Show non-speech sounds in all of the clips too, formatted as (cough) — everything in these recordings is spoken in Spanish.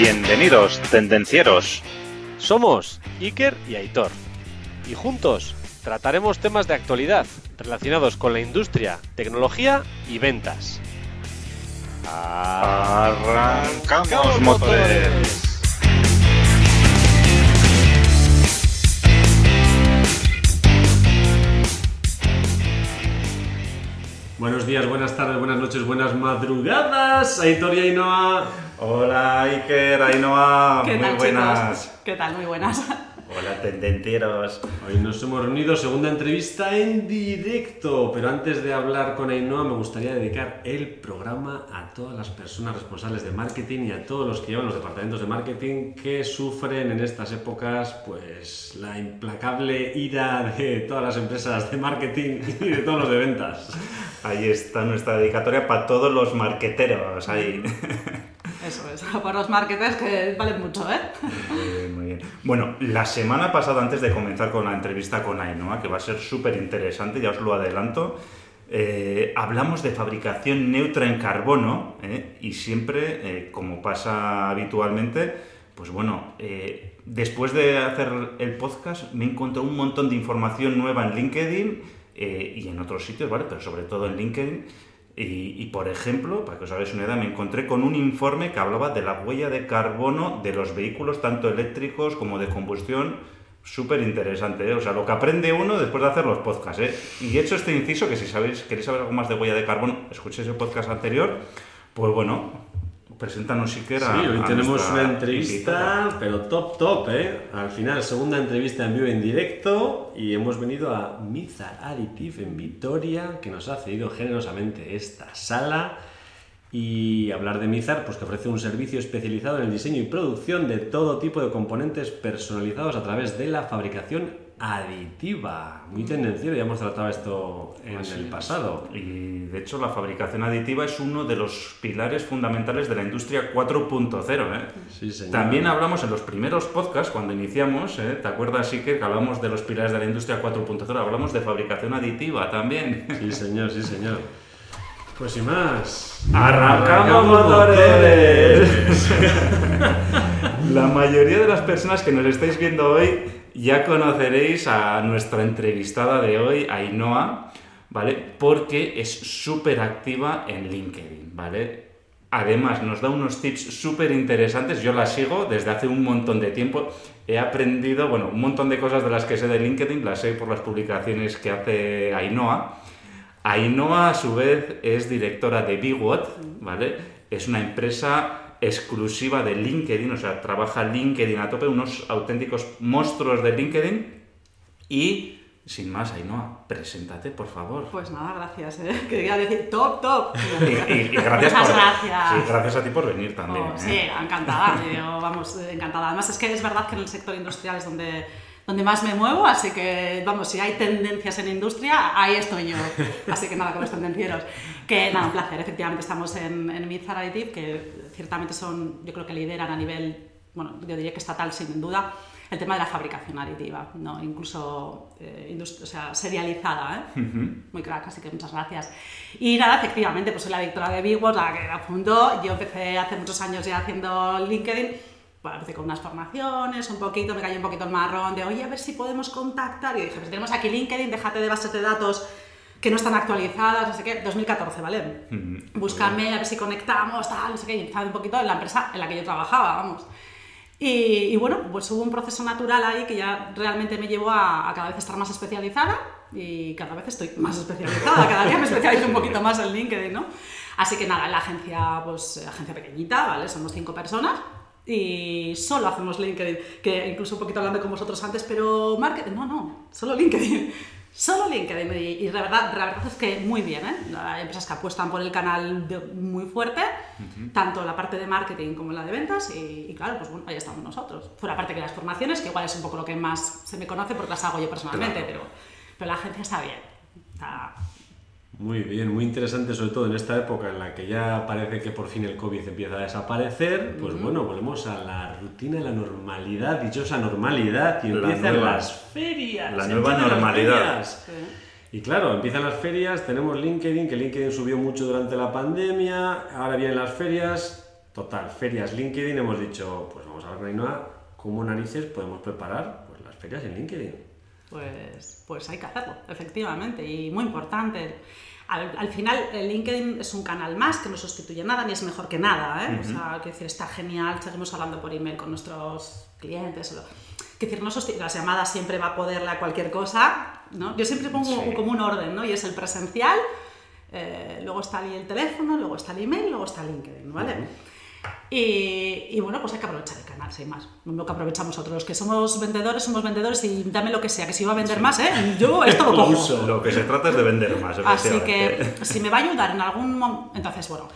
Bienvenidos, tendencieros. Somos Iker y Aitor. Y juntos trataremos temas de actualidad relacionados con la industria, tecnología y ventas. Arrancamos motores. Buenos días, buenas tardes, buenas noches, buenas madrugadas, Aitor y Ainhoa. Hola Iker, Ainhoa, ¿Qué muy tal, buenas. chicos? ¿Qué tal? Muy buenas. Hola tendencieros. Hoy nos hemos reunido, segunda entrevista en directo, pero antes de hablar con Ainhoa me gustaría dedicar el programa a todas las personas responsables de marketing y a todos los que llevan los departamentos de marketing que sufren en estas épocas pues la implacable ira de todas las empresas de marketing y de todos los de ventas. Ahí está nuestra dedicatoria para todos los marqueteros ahí. (laughs) Eso es, (laughs) por los marketers que valen mucho, ¿eh? Muy bien, muy bien. Bueno, la semana pasada, antes de comenzar con la entrevista con Ainhoa, que va a ser súper interesante, ya os lo adelanto, eh, hablamos de fabricación neutra en carbono ¿eh? y siempre, eh, como pasa habitualmente, pues bueno, eh, después de hacer el podcast me encontré un montón de información nueva en LinkedIn y en otros sitios, ¿vale? Pero sobre todo en LinkedIn. Y, por ejemplo, para que os hagáis una idea, me encontré con un informe que hablaba de la huella de carbono de los vehículos, tanto eléctricos como de combustión. Súper interesante, ¿eh? O sea, lo que aprende uno después de hacer los podcasts, ¿eh? Y he hecho este inciso, que si sabéis, queréis saber algo más de huella de carbono, escuchéis el podcast anterior. Pues bueno, preséntanos siquiera. Sí, hoy tenemos una entrevista, pero top, top, ¿eh? Al final, segunda entrevista en vivo en directo y hemos venido a Mizar Additive en Vitoria, que nos ha cedido generosamente esta sala. Y hablar de Mizar, pues que ofrece un servicio especializado en el diseño y producción de todo tipo de componentes personalizados a través de la fabricación aditiva. Muy tendenciero, ya hemos tratado esto en Así el es. pasado. Y de hecho la fabricación aditiva es uno de los pilares fundamentales de la industria 4.0. ¿eh? Sí, señor. También hablamos en los primeros podcasts, cuando iniciamos, ¿eh? ¿te acuerdas, sí que hablamos de los pilares de la industria 4.0? Hablamos de fabricación aditiva también. Sí, señor, sí, señor. Pues sin más. ¡Arrancamos motores! (laughs) La mayoría de las personas que nos estáis viendo hoy ya conoceréis a nuestra entrevistada de hoy, Ainhoa, ¿vale? Porque es súper activa en LinkedIn, ¿vale? Además, nos da unos tips súper interesantes. Yo la sigo desde hace un montón de tiempo. He aprendido, bueno, un montón de cosas de las que sé de LinkedIn, las sé por las publicaciones que hace Ainhoa. Ainhoa, a su vez, es directora de BigWat, ¿vale? Es una empresa exclusiva de LinkedIn, o sea, trabaja LinkedIn a tope, unos auténticos monstruos de LinkedIn. Y, sin más, Ainhoa, preséntate, por favor. Pues nada, gracias, ¿eh? Quería decir top, top. (laughs) Y, y- y gracias, por, gracias. sí, gracias a ti por venir también. Oh, ¿eh? sí, encantada, yo, vamos, encantada. Además es que es verdad que en el sector industrial es donde, donde más me muevo, así que, vamos, si hay tendencias en industria, ahí estoy yo. Así que nada, con los tendencieros. Que nada, un placer, efectivamente estamos en, en Additive, que ciertamente son, yo creo que lideran a nivel, bueno, yo diría que estatal sin duda, el tema de la fabricación aditiva, ¿no? incluso eh, o sea, serializada, ¿eh? muy crack, así que muchas gracias. Y nada, efectivamente, pues soy la directora de BigWorld, la que la fundó, yo empecé hace muchos años ya haciendo LinkedIn, empecé con unas formaciones, un poquito, me cayó un poquito el marrón de, oye, a ver si podemos contactar, y dije, pues tenemos aquí LinkedIn, déjate de bases de datos que no están actualizadas, no sé qué, 2014, ¿vale? Ujú. Búscame, a ver si conectamos, tal, no sé qué, y empezaba un poquito en la empresa en la que yo trabajaba, vamos. Y, y bueno, pues hubo un proceso natural ahí que ya realmente me llevó a, a cada vez estar más especializada y cada vez estoy más especializada, cada día me especializo un poquito más en LinkedIn, ¿no? Así que nada, la agencia, pues agencia pequeñita, ¿vale? Somos cinco personas y solo hacemos LinkedIn, que incluso un poquito hablando con vosotros antes, pero marketing, no, no, solo LinkedIn. (laughs) Solo LinkedIn y, la, verdad, la verdad es que muy bien, ¿eh? Hay empresas que apuestan por el canal de- muy fuerte, tanto la parte de marketing como la de ventas y, y claro, pues bueno, ahí estamos nosotros. Fuera aparte que las formaciones, que igual es un poco lo que más se me conoce porque las hago yo personalmente, Claro. pero, pero la agencia está bien. Está- Muy bien, muy interesante, sobre todo en esta época en la que ya parece que por fin el COVID empieza a desaparecer. Pues bueno, volvemos a la rutina, la normalidad, dichosa normalidad, y La empiezan nueva- las ferias. la nueva normalidad. Y claro, empiezan las ferias, tenemos LinkedIn, que LinkedIn subió mucho durante la pandemia, ahora vienen las ferias. Total, ferias LinkedIn, hemos dicho, pues vamos a ver, Ainhoa, ¿cómo narices podemos preparar pues, las ferias en LinkedIn? Pues, pues hay que hacerlo, efectivamente, y muy importante. Al, al final, el LinkedIn es un canal más que no sustituye nada ni es mejor que nada. ¿eh? O sea, que decir, está genial, seguimos hablando por email con nuestros clientes. o que decir, no susti- las llamadas siempre va a poderle a cualquier cosa. ¿no? Yo siempre pongo Sí. como un orden, ¿no? y es el presencial, eh, luego está ahí el teléfono, luego está el email, luego está el LinkedIn. ¿vale? Y, y bueno, pues hay que aprovechar el canal, sin más. Lo que aprovechamos otros, que somos vendedores, somos vendedores y dame lo que sea, que si va a vender más, ¿eh? Yo esto (laughs) lo cojo. uso. Lo que se trata es de vender más. (laughs) Así que si me va a ayudar en algún momento... Entonces, bueno,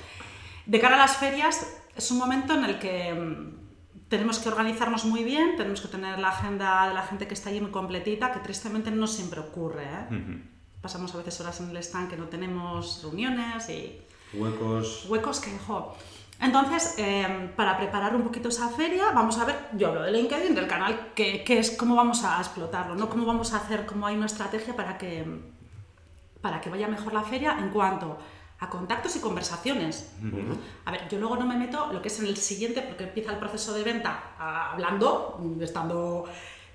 de cara a las ferias es un momento en el que mm, tenemos que organizarnos muy bien, tenemos que tener la agenda de la gente que está allí muy completita, que tristemente no siempre ocurre. ¿eh? Pasamos a veces horas en el stand que no tenemos reuniones y Huecos. huecos que, jo. Entonces, eh, para preparar un poquito esa feria, vamos a ver, yo hablo de LinkedIn, del canal, que, que es cómo vamos a explotarlo, ¿no? Cómo vamos a hacer, cómo hay una estrategia para que, para que vaya mejor la feria en cuanto a contactos y conversaciones. A ver, yo luego no me meto lo que es en el siguiente, porque empieza el proceso de venta hablando, estando...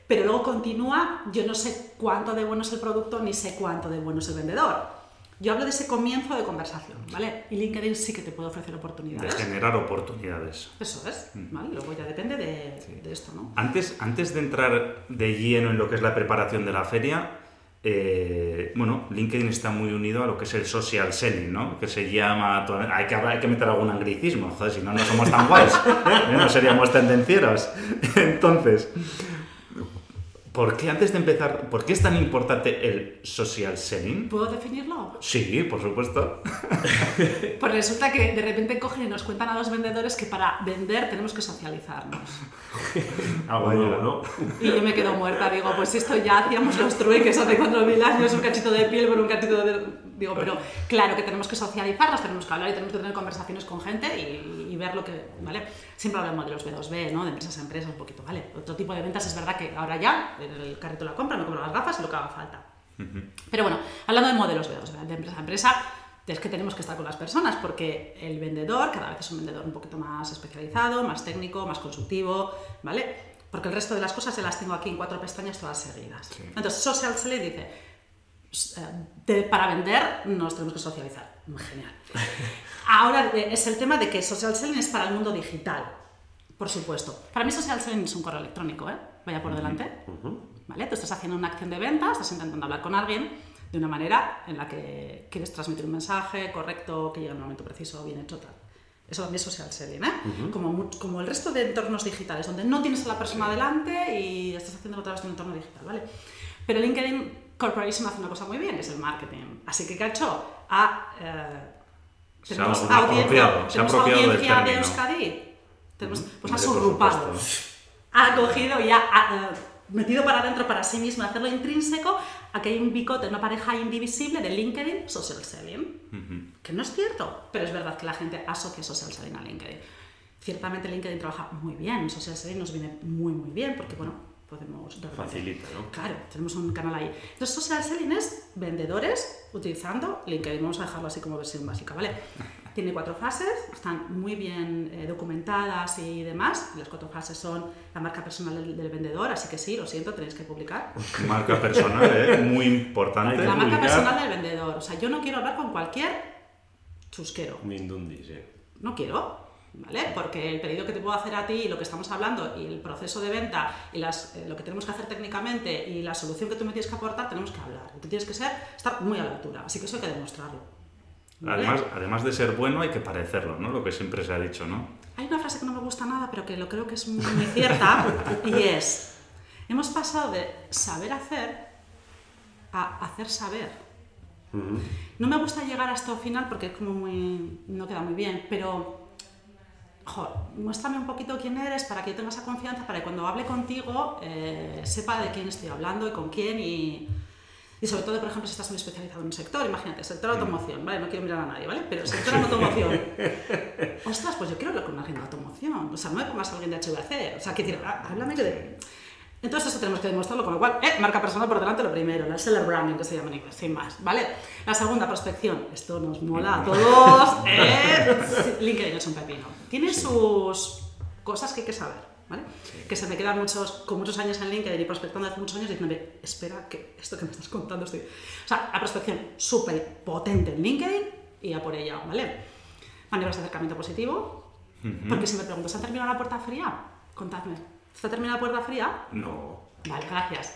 Pero luego continúa, yo no sé cuánto de bueno es el producto ni sé cuánto de bueno es el vendedor. Yo hablo de ese comienzo de conversación, ¿vale? Y LinkedIn sí que te puede ofrecer De oportunidades. generar oportunidades. Eso es, ¿vale? Luego ya depende de, de esto, ¿no? Antes, antes de entrar de lleno en lo que es la preparación de la feria, eh, bueno, LinkedIn está muy unido a lo que es el social selling, ¿no? Que se llama... Hay que, hay que meter algún anglicismo, joder, si no, no somos tan guays, (laughs) ¿eh? no seríamos tendencieros. (laughs) Entonces, ¿por qué antes de empezar, por qué es tan importante el social selling? ¿Puedo definirlo? Sí, por supuesto. (laughs) Pues resulta que de repente cogen y nos cuentan a los vendedores que para vender tenemos que socializarnos. Algo Vaya. ¿no? Y yo me quedo muerta, digo, pues esto ya hacíamos los trueques hace 4.000 años, un cachito de piel por un cachito de... Digo, pero claro que tenemos que socializarnos, tenemos que hablar y tenemos que tener conversaciones con gente y, y ver lo que, ¿vale? Siempre hablamos de los B2B, ¿no? De empresas a empresas un poquito, ¿vale? Otro tipo de ventas es verdad que ahora ya, en el carrito de la compra, me compro las gafas y lo que haga falta. Pero bueno, hablando de modelos B2B, de empresa a empresa, es que tenemos que estar con las personas porque el vendedor cada vez es un vendedor un poquito más especializado, más técnico, más consultivo, ¿vale? Porque el resto de las cosas se las tengo aquí en cuatro pestañas todas seguidas. Entonces, Social Selling dice, "S- eh, de- para vender nos tenemos que socializar. Genial. Ahora eh, es el tema de que Social Selling es para el mundo digital, por supuesto. Para mí Social Selling es un correo electrónico, ¿eh? Vaya por delante. ¿Vale? Tú estás haciendo una acción de venta, estás intentando hablar con alguien de una manera en la que quieres transmitir un mensaje correcto, que llegue en un momento preciso, bien hecho, tal. Eso también es social selling, ¿eh? como, como el resto de entornos digitales, donde no tienes a la persona delante y estás haciendo a través de un entorno digital, ¿vale? Pero LinkedIn Corporation hace una cosa muy bien, es el marketing. Así que, ¿qué ha hecho? Ha, eh, Se ha tenemos audiencia, se ha tenemos audiencia de. Euskadi. Tenemos, pues ha surrupado supuesto. ha cogido y ha, ha, eh, metido para adentro para sí mismo, hacerlo intrínseco, a que hay un bicote, una pareja indivisible de LinkedIn, social selling. Que no es cierto, pero es verdad que la gente asocia social selling a LinkedIn. Ciertamente LinkedIn trabaja muy bien, social selling nos viene muy muy bien porque bueno, podemos... Facilita, ¿no? Claro, tenemos un canal ahí. Entonces, social selling es vendedores utilizando LinkedIn. Vamos a dejarlo así como versión básica, ¿vale? (laughs) Tiene cuatro fases, están muy bien eh, documentadas y demás. Las cuatro fases son la marca personal del, del vendedor, así que sí, lo siento, tenéis que publicar. (laughs) Marca personal, ¿eh? (laughs) muy importante. La marca publicar. personal del vendedor. O sea, yo no quiero hablar con cualquier chusquero. Mindundi, sí. No quiero, ¿vale? Porque el pedido que te puedo hacer a ti y lo que estamos hablando y el proceso de venta y las, eh, lo que tenemos que hacer técnicamente y la solución que tú me tienes que aportar, tenemos que hablar. Tú tienes que ser, estar muy a la altura. Así que eso hay que demostrarlo. ¿vale? Además, además de ser bueno, hay que parecerlo, ¿no? Lo que siempre se ha dicho, ¿no? Hay una frase que no me gusta nada, pero que lo creo que es muy, muy cierta, (laughs) y es, hemos pasado de saber hacer a hacer saber. No me gusta llegar hasta el final porque es como muy, no queda muy bien, pero jo, muéstrame un poquito quién eres para que yo tenga esa confianza, para que cuando hable contigo eh, sepa de quién estoy hablando y con quién y, y sobre todo, por ejemplo, si estás muy especializado en un sector, imagínate, sector automoción, ¿vale? No quiero mirar a nadie, ¿vale? Pero (laughs) sector automoción. Ostras, pues yo quiero hablar con alguien de automoción. O sea, no me pongas a alguien de HVAC. O sea, que há- háblame de... Entonces eso tenemos que demostrarlo, con lo cual, eh, marca personal por delante lo primero, la seller branding que se llama en inglés, sin más, ¿vale? La segunda, prospección. Esto nos mola a todos. (laughs) ¿eh? Sí, LinkedIn es un pepino. Tiene sus cosas que hay que saber, ¿vale? Que se me quedan muchos, con muchos años en LinkedIn y prospectando hace muchos años diciéndome, espera, que esto que me estás contando estoy... O sea, la prospección súper potente en LinkedIn y a por ella, ¿vale? Maniobras de acercamiento positivo, porque si me pregunto, ¿se ha terminado la puerta fría? Contadme. ¿Está terminada la puerta fría? No. Vale, gracias.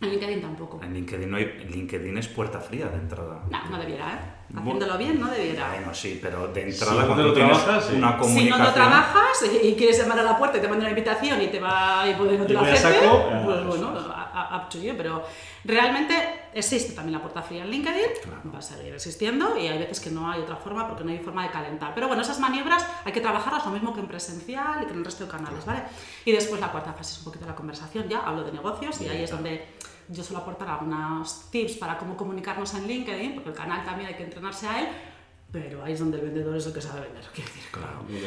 En LinkedIn tampoco. En LinkedIn, no hay, LinkedIn es puerta fría de entrada. No, no debiera, ¿eh? Haciéndolo bien, no debiera. Bueno, sí, pero de Si entrada no cuando lo tienes trabajas, sí. una Si comunicación... no lo trabajas y quieres llamar a la puerta y te manda una invitación y te va y pues no te Y lo voy a acepte, saco, pues bueno, up to you, pero realmente existe también la puerta fría en LinkedIn, va a seguir existiendo y hay veces que no hay otra forma porque no hay forma de calentar. Pero bueno, esas maniobras hay que trabajarlas lo mismo que en presencial y que en el resto de canales, ¿vale? Y después la cuarta fase es un poquito la conversación, ya hablo de negocios y ahí es donde yo suelo aportar algunos tips para cómo comunicarnos en LinkedIn, porque el canal también hay que entrenarse a él, pero ahí es donde el vendedor es el que sabe vender, quiero decir.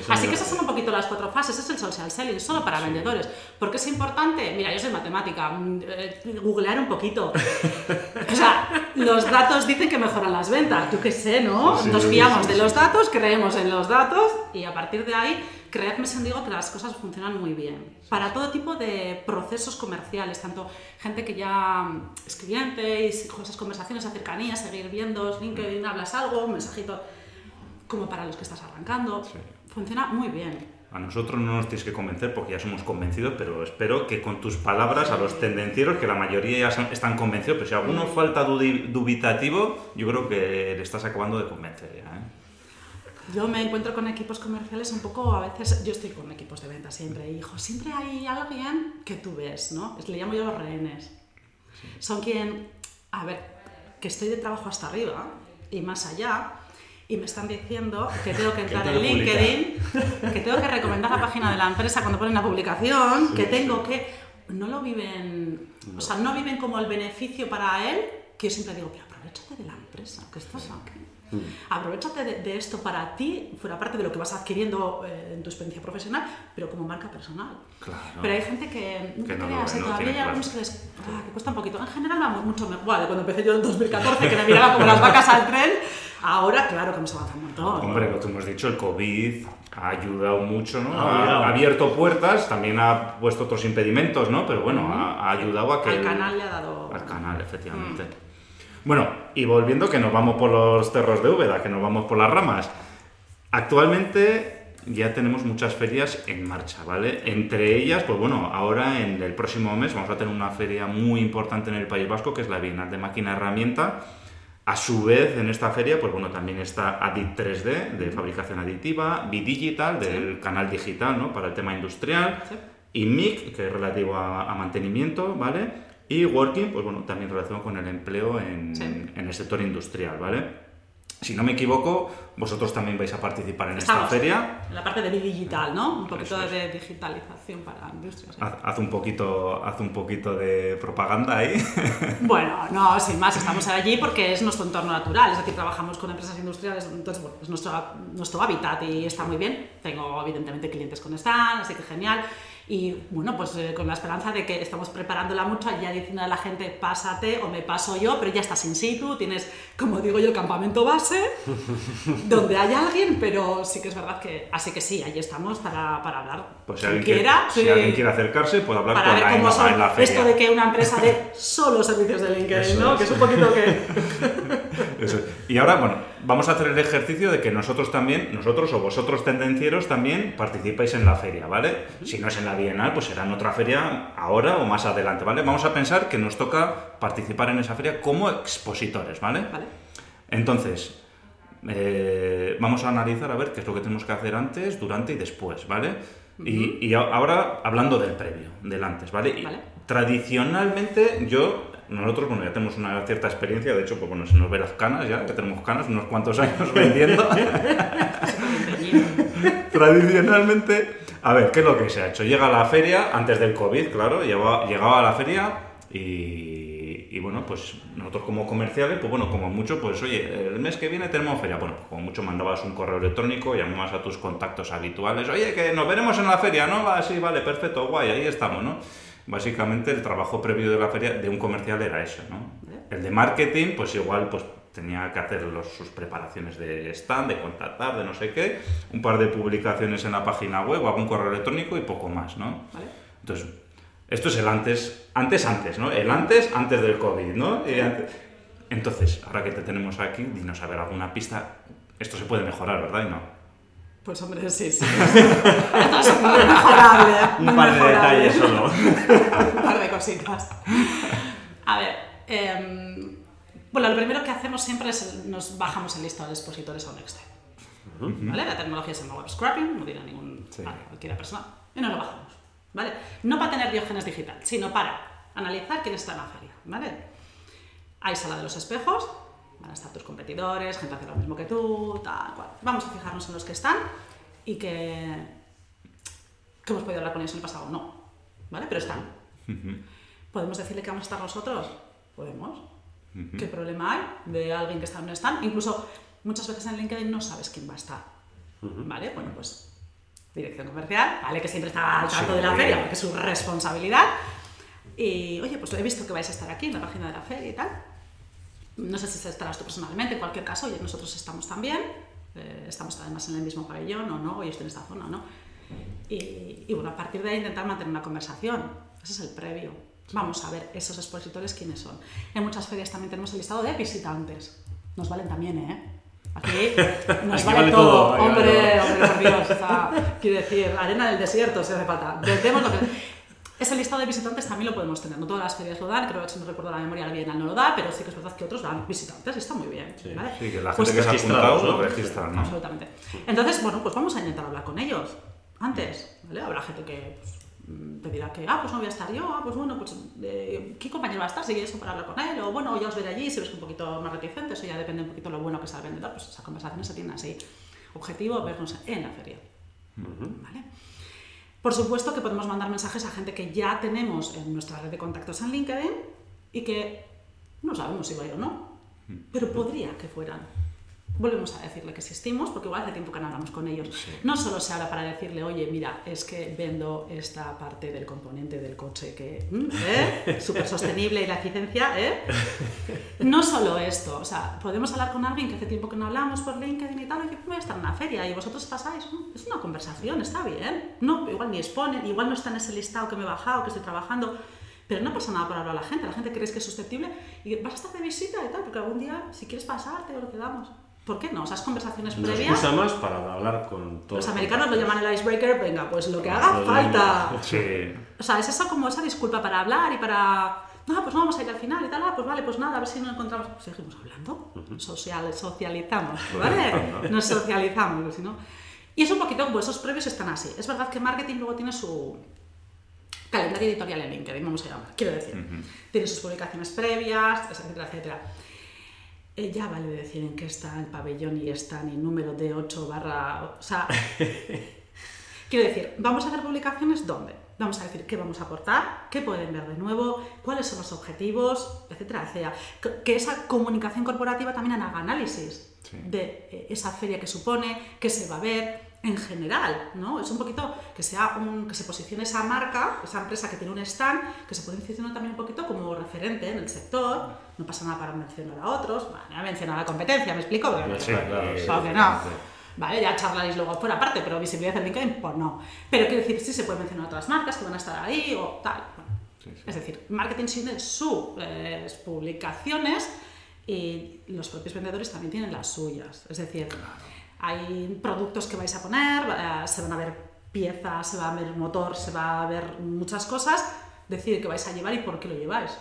Así que esas son un poquito las cuatro fases, es el social selling, solo para vendedores. ¿Por qué es importante? Mira, yo soy matemática, mm, eh, googlear un poquito. O sea, los datos dicen que mejoran las ventas, tú qué sé, ¿no? Sí, Nos fiamos sí, de los datos, creemos en los datos y a partir de ahí, creedme si os digo que las cosas funcionan muy bien. Para todo tipo de procesos comerciales, tanto gente que ya mm, es cliente y con esas conversaciones, a cercanía, seguir viendo LinkedIn, hablas algo, un mensajito, como para los que estás arrancando. Funciona muy bien. A nosotros no nos tienes que convencer porque ya somos convencidos, pero espero que con tus palabras a los tendencieros, que la mayoría ya son- están convencidos, pero si alguno falta dubitativo, yo creo que le estás acabando de convencer ya. ¿eh? Yo me encuentro con equipos comerciales un poco, a veces, yo estoy con equipos de venta siempre, y hijo, siempre hay alguien que tú ves, ¿no? Le llamo yo los rehenes. Son quien, a ver, que estoy de trabajo hasta arriba y más allá, y me están diciendo que tengo que entrar en publicar. LinkedIn, que tengo que recomendar la página de la empresa cuando ponen una publicación, que tengo que... No lo viven, o sea, no viven como el beneficio para él, que yo siempre digo, pero aprovechate de la empresa, que estás aquí. Aprovechate de, de esto para ti, fuera parte de lo que vas adquiriendo eh, en tu experiencia profesional, pero como marca personal. Claro. Pero hay gente que, Que no creas, ¿eh? no todavía hay algunos que les ah, que cuesta un poquito. En general va mu- mucho mejor. Bueno, cuando empecé yo en 2014, que me miraba como las vacas al tren, ahora claro que hemos avanzado un montón. Hombre, lo que hemos dicho, el COVID ha ayudado mucho, ¿no? Ha abierto puertas, también ha puesto otros impedimentos, ¿no? Pero bueno, ha, ha ayudado a que... Al canal le ha dado... Al canal, efectivamente. Bueno, y volviendo que nos vamos por los cerros de Úbeda, que nos vamos por las ramas. Actualmente ya tenemos muchas ferias en marcha, ¿vale? Entre ellas, pues bueno, ahora en el próximo mes vamos a tener una feria muy importante en el País Vasco, que es la Bienal de Máquina Herramienta. A su vez, en esta feria, pues bueno, también está Adit 3D, de fabricación aditiva, Bidigital, del canal digital, ¿no? Para el tema industrial, Sí. y MIC, que es relativo a, a mantenimiento, ¿vale? Y Working, pues bueno, también relacionado con el empleo en, Sí. en el sector industrial, ¿vale? Si no me equivoco, vosotros también vais a participar en esta Estamos feria. En la parte de digital, ¿no? Un poquito es. de digitalización para industrias. Haz, haz un poquito, haz un poquito de propaganda ahí. (laughs) Bueno, no, sin más, estamos allí porque es nuestro entorno natural, es decir, trabajamos con empresas industriales, entonces, bueno, es nuestro, nuestro hábitat y está muy bien. Tengo, evidentemente, clientes con stand, así que genial. Y bueno, pues eh, con la esperanza de que estamos preparándola mucho, ya diciendo a la gente, pásate o me paso yo, pero ya estás in situ, tienes, como digo yo, el campamento base, (laughs) donde hay alguien, pero sí que es verdad que, así que sí, allí estamos para, para hablar. Pues si alguien, quiere, quiera, si sí. alguien quiere acercarse, puede hablar para con ver la cómo son en la feria. esto de que una empresa de (laughs) solo servicios de LinkedIn, Eso ¿no? es. Que es un poquito que... (laughs) Eso es. Y ahora, bueno, vamos a hacer el ejercicio de que nosotros también, nosotros o vosotros tendencieros también participáis en la feria, ¿vale? Si no es en la Bienal, pues será en otra feria ahora o más adelante, ¿vale? Vamos a pensar que nos toca participar en esa feria como expositores, ¿vale? Vale. Entonces, eh, vamos a analizar a ver qué es lo que tenemos que hacer antes, durante y después, ¿vale? y, ahora hablando del previo, del antes, ¿vale? Vale. Tradicionalmente yo, nosotros, bueno, ya tenemos una cierta experiencia, de hecho, pues bueno, se nos ve las canas ya, que tenemos canas, unos cuantos años (laughs) vendiendo. (laughs) Tradicionalmente, a ver, ¿qué es lo que se ha hecho? Llega a la feria, antes del COVID, claro, llegaba, llegaba a la feria y, y, bueno, pues nosotros como comerciales, pues bueno, como mucho, pues oye, el mes que viene tenemos feria. Bueno, pues como mucho mandabas un correo electrónico, llamabas a tus contactos habituales, oye, que nos veremos en la feria, ¿no? Va, sí, vale, perfecto, guay, ahí estamos, ¿no? Básicamente el trabajo previo de la feria de un comercial era eso, ¿no? El de marketing, pues igual, pues tenía que hacer los- sus preparaciones de stand, de contactar, de no sé qué, un par de publicaciones en la página web, algún correo electrónico y poco más, ¿no? ¿Vale? Entonces, esto es el antes, antes, antes, ¿no? El antes, antes del COVID, ¿no? Entonces, ahora que te tenemos aquí, dinos a ver alguna pista. Esto se puede mejorar, ¿verdad? Y no. Pues hombre, sí, sí. (laughs) Esto es muy mejorable. Un par de mejorable. detalles solo. (laughs) Un par de cositas. A ver, em, bueno, lo primero que hacemos siempre es nos bajamos el listado de expositores a un Excel. ¿Vale? La tecnología se llama web scrapping, no dirá ningún, Sí. vale, cualquiera persona. Y nos lo bajamos. ¿Vale? No para tener diógenes digital, sino para analizar quién está en la feria. ¿Vale? Hay sala de los espejos, van a estar tus competidores, gente hace lo mismo que tú, tal cual. Vamos a fijarnos en los que están y que, que hemos podido hablar con ellos en el pasado. No, ¿vale? Pero están. ¿Podemos decirle que vamos a estar nosotros? Podemos. ¿Qué problema hay de alguien que está en un stand? Incluso muchas veces en LinkedIn no sabes quién va a estar. ¿Vale? Bueno, pues dirección comercial, ¿vale? Que siempre está al tanto Sí. de la feria, porque es su responsabilidad. Y, oye, pues he visto que vais a estar aquí en la página de la feria y tal. No sé si estarás tú personalmente, en cualquier caso, oye, nosotros estamos también. eh, estamos además en el mismo pabellón o no, hoy estoy en esta zona no. Y, y bueno, a partir de ahí intentar mantener una conversación. Ese es el previo. Vamos a ver esos expositores quiénes son. En muchas ferias también tenemos el listado de visitantes. Nos valen también, ¿eh? Aquí (laughs) nos Aquí vale, vale todo. todo, hombre, vale hombre, por Dios. o sea, quiero decir, arena del desierto, si hace falta. Vendemos lo que... Ese listado de visitantes también lo podemos tener. No todas las ferias lo dan, creo que si no recuerdo la memoria, la Bienal no lo da, pero sí que es verdad que otros dan visitantes y está muy bien. Sí. ¿vale? Sí, que la Pues gente que se apuntado ¿no? lo registran, ¿no? Absolutamente. Entonces, bueno, pues vamos a intentar hablar con ellos antes, ¿vale? Habrá gente que pues, te dirá que, ah, pues no voy a estar yo, ah, pues bueno, pues eh, ¿qué compañero va a estar? Si quieres para hablar con él, o bueno, ya os veré allí, si ves un poquito más reticente, eso ya depende un poquito de lo bueno que sea el vendedor, pues esas conversaciones se tienen así. Objetivo, vernos en la feria. ¿Vale? Por supuesto que podemos mandar mensajes a gente que ya tenemos en nuestra red de contactos en LinkedIn y que no sabemos si va a ir o no, pero podría que fueran. Volvemos a decirle que existimos, porque igual hace tiempo que no hablamos con ellos. No solo se habla para decirle, oye, mira, es que vendo esta parte del componente del coche que mm, ¿eh? (laughs) súper sostenible y la eficiencia, ¿eh? (laughs) No solo esto, o sea, podemos hablar con alguien que hace tiempo que no hablamos por LinkedIn y tal, oye, voy a estar en una feria y vosotros pasáis, es una conversación, está bien. No, igual ni exponen, igual no está en ese listado que me he bajado, que estoy trabajando, pero no pasa nada por hablar a la gente, la gente crees que es susceptible y vas a estar de visita y tal, porque algún día, si quieres pasarte o lo quedamos. ¿Por qué no? Esas conversaciones Una previas. excusa más para hablar con todos. Los americanos lo llaman el icebreaker, venga, pues lo que haga falta. (laughs) Sí. O sea, es eso como esa disculpa para hablar y para. No, pues no vamos a ir al final y tal, ah, pues vale, pues nada, a ver si nos encontramos. Pues seguimos hablando, Social, socializamos, ¿vale? (laughs) Nos socializamos, si no. Y es un poquito como esos previos están así. Es verdad que marketing luego tiene su calendario editorial en LinkedIn, vamos a llamar, quiero decir. Tiene sus publicaciones previas, etcétera, etcétera. Ya vale decir en qué está el pabellón y está ni número de 8 barra... O sea, (laughs) quiero decir, vamos a hacer publicaciones ¿dónde? Vamos a decir qué vamos a aportar, qué pueden ver de nuevo, cuáles son los objetivos, etcétera, etcétera. Que- esa comunicación corporativa también haga análisis Sí. de eh, esa feria que supone, qué se va a ver en general, ¿no? Es un poquito que sea un, que se posicione esa marca, esa empresa que tiene un stand, que se posicione también un poquito como referente en el sector. No pasa nada para mencionar a otros, bueno, ya mencionar a la competencia, ¿me explico? Sí, claro, sí. Claro que no. Vale, ya charlaréis luego por aparte, pero visibilidad en LinkedIn, pues no. Pero quiero decir, sí se puede mencionar otras marcas que van a estar ahí o tal. Bueno, Es decir, marketing tiene sus eh, publicaciones y los propios vendedores también tienen las suyas. Es decir, hay productos que vais a poner, eh, se van a ver piezas, se va a ver motor, se va a ver muchas cosas. Decir qué vais a llevar y por qué lo lleváis.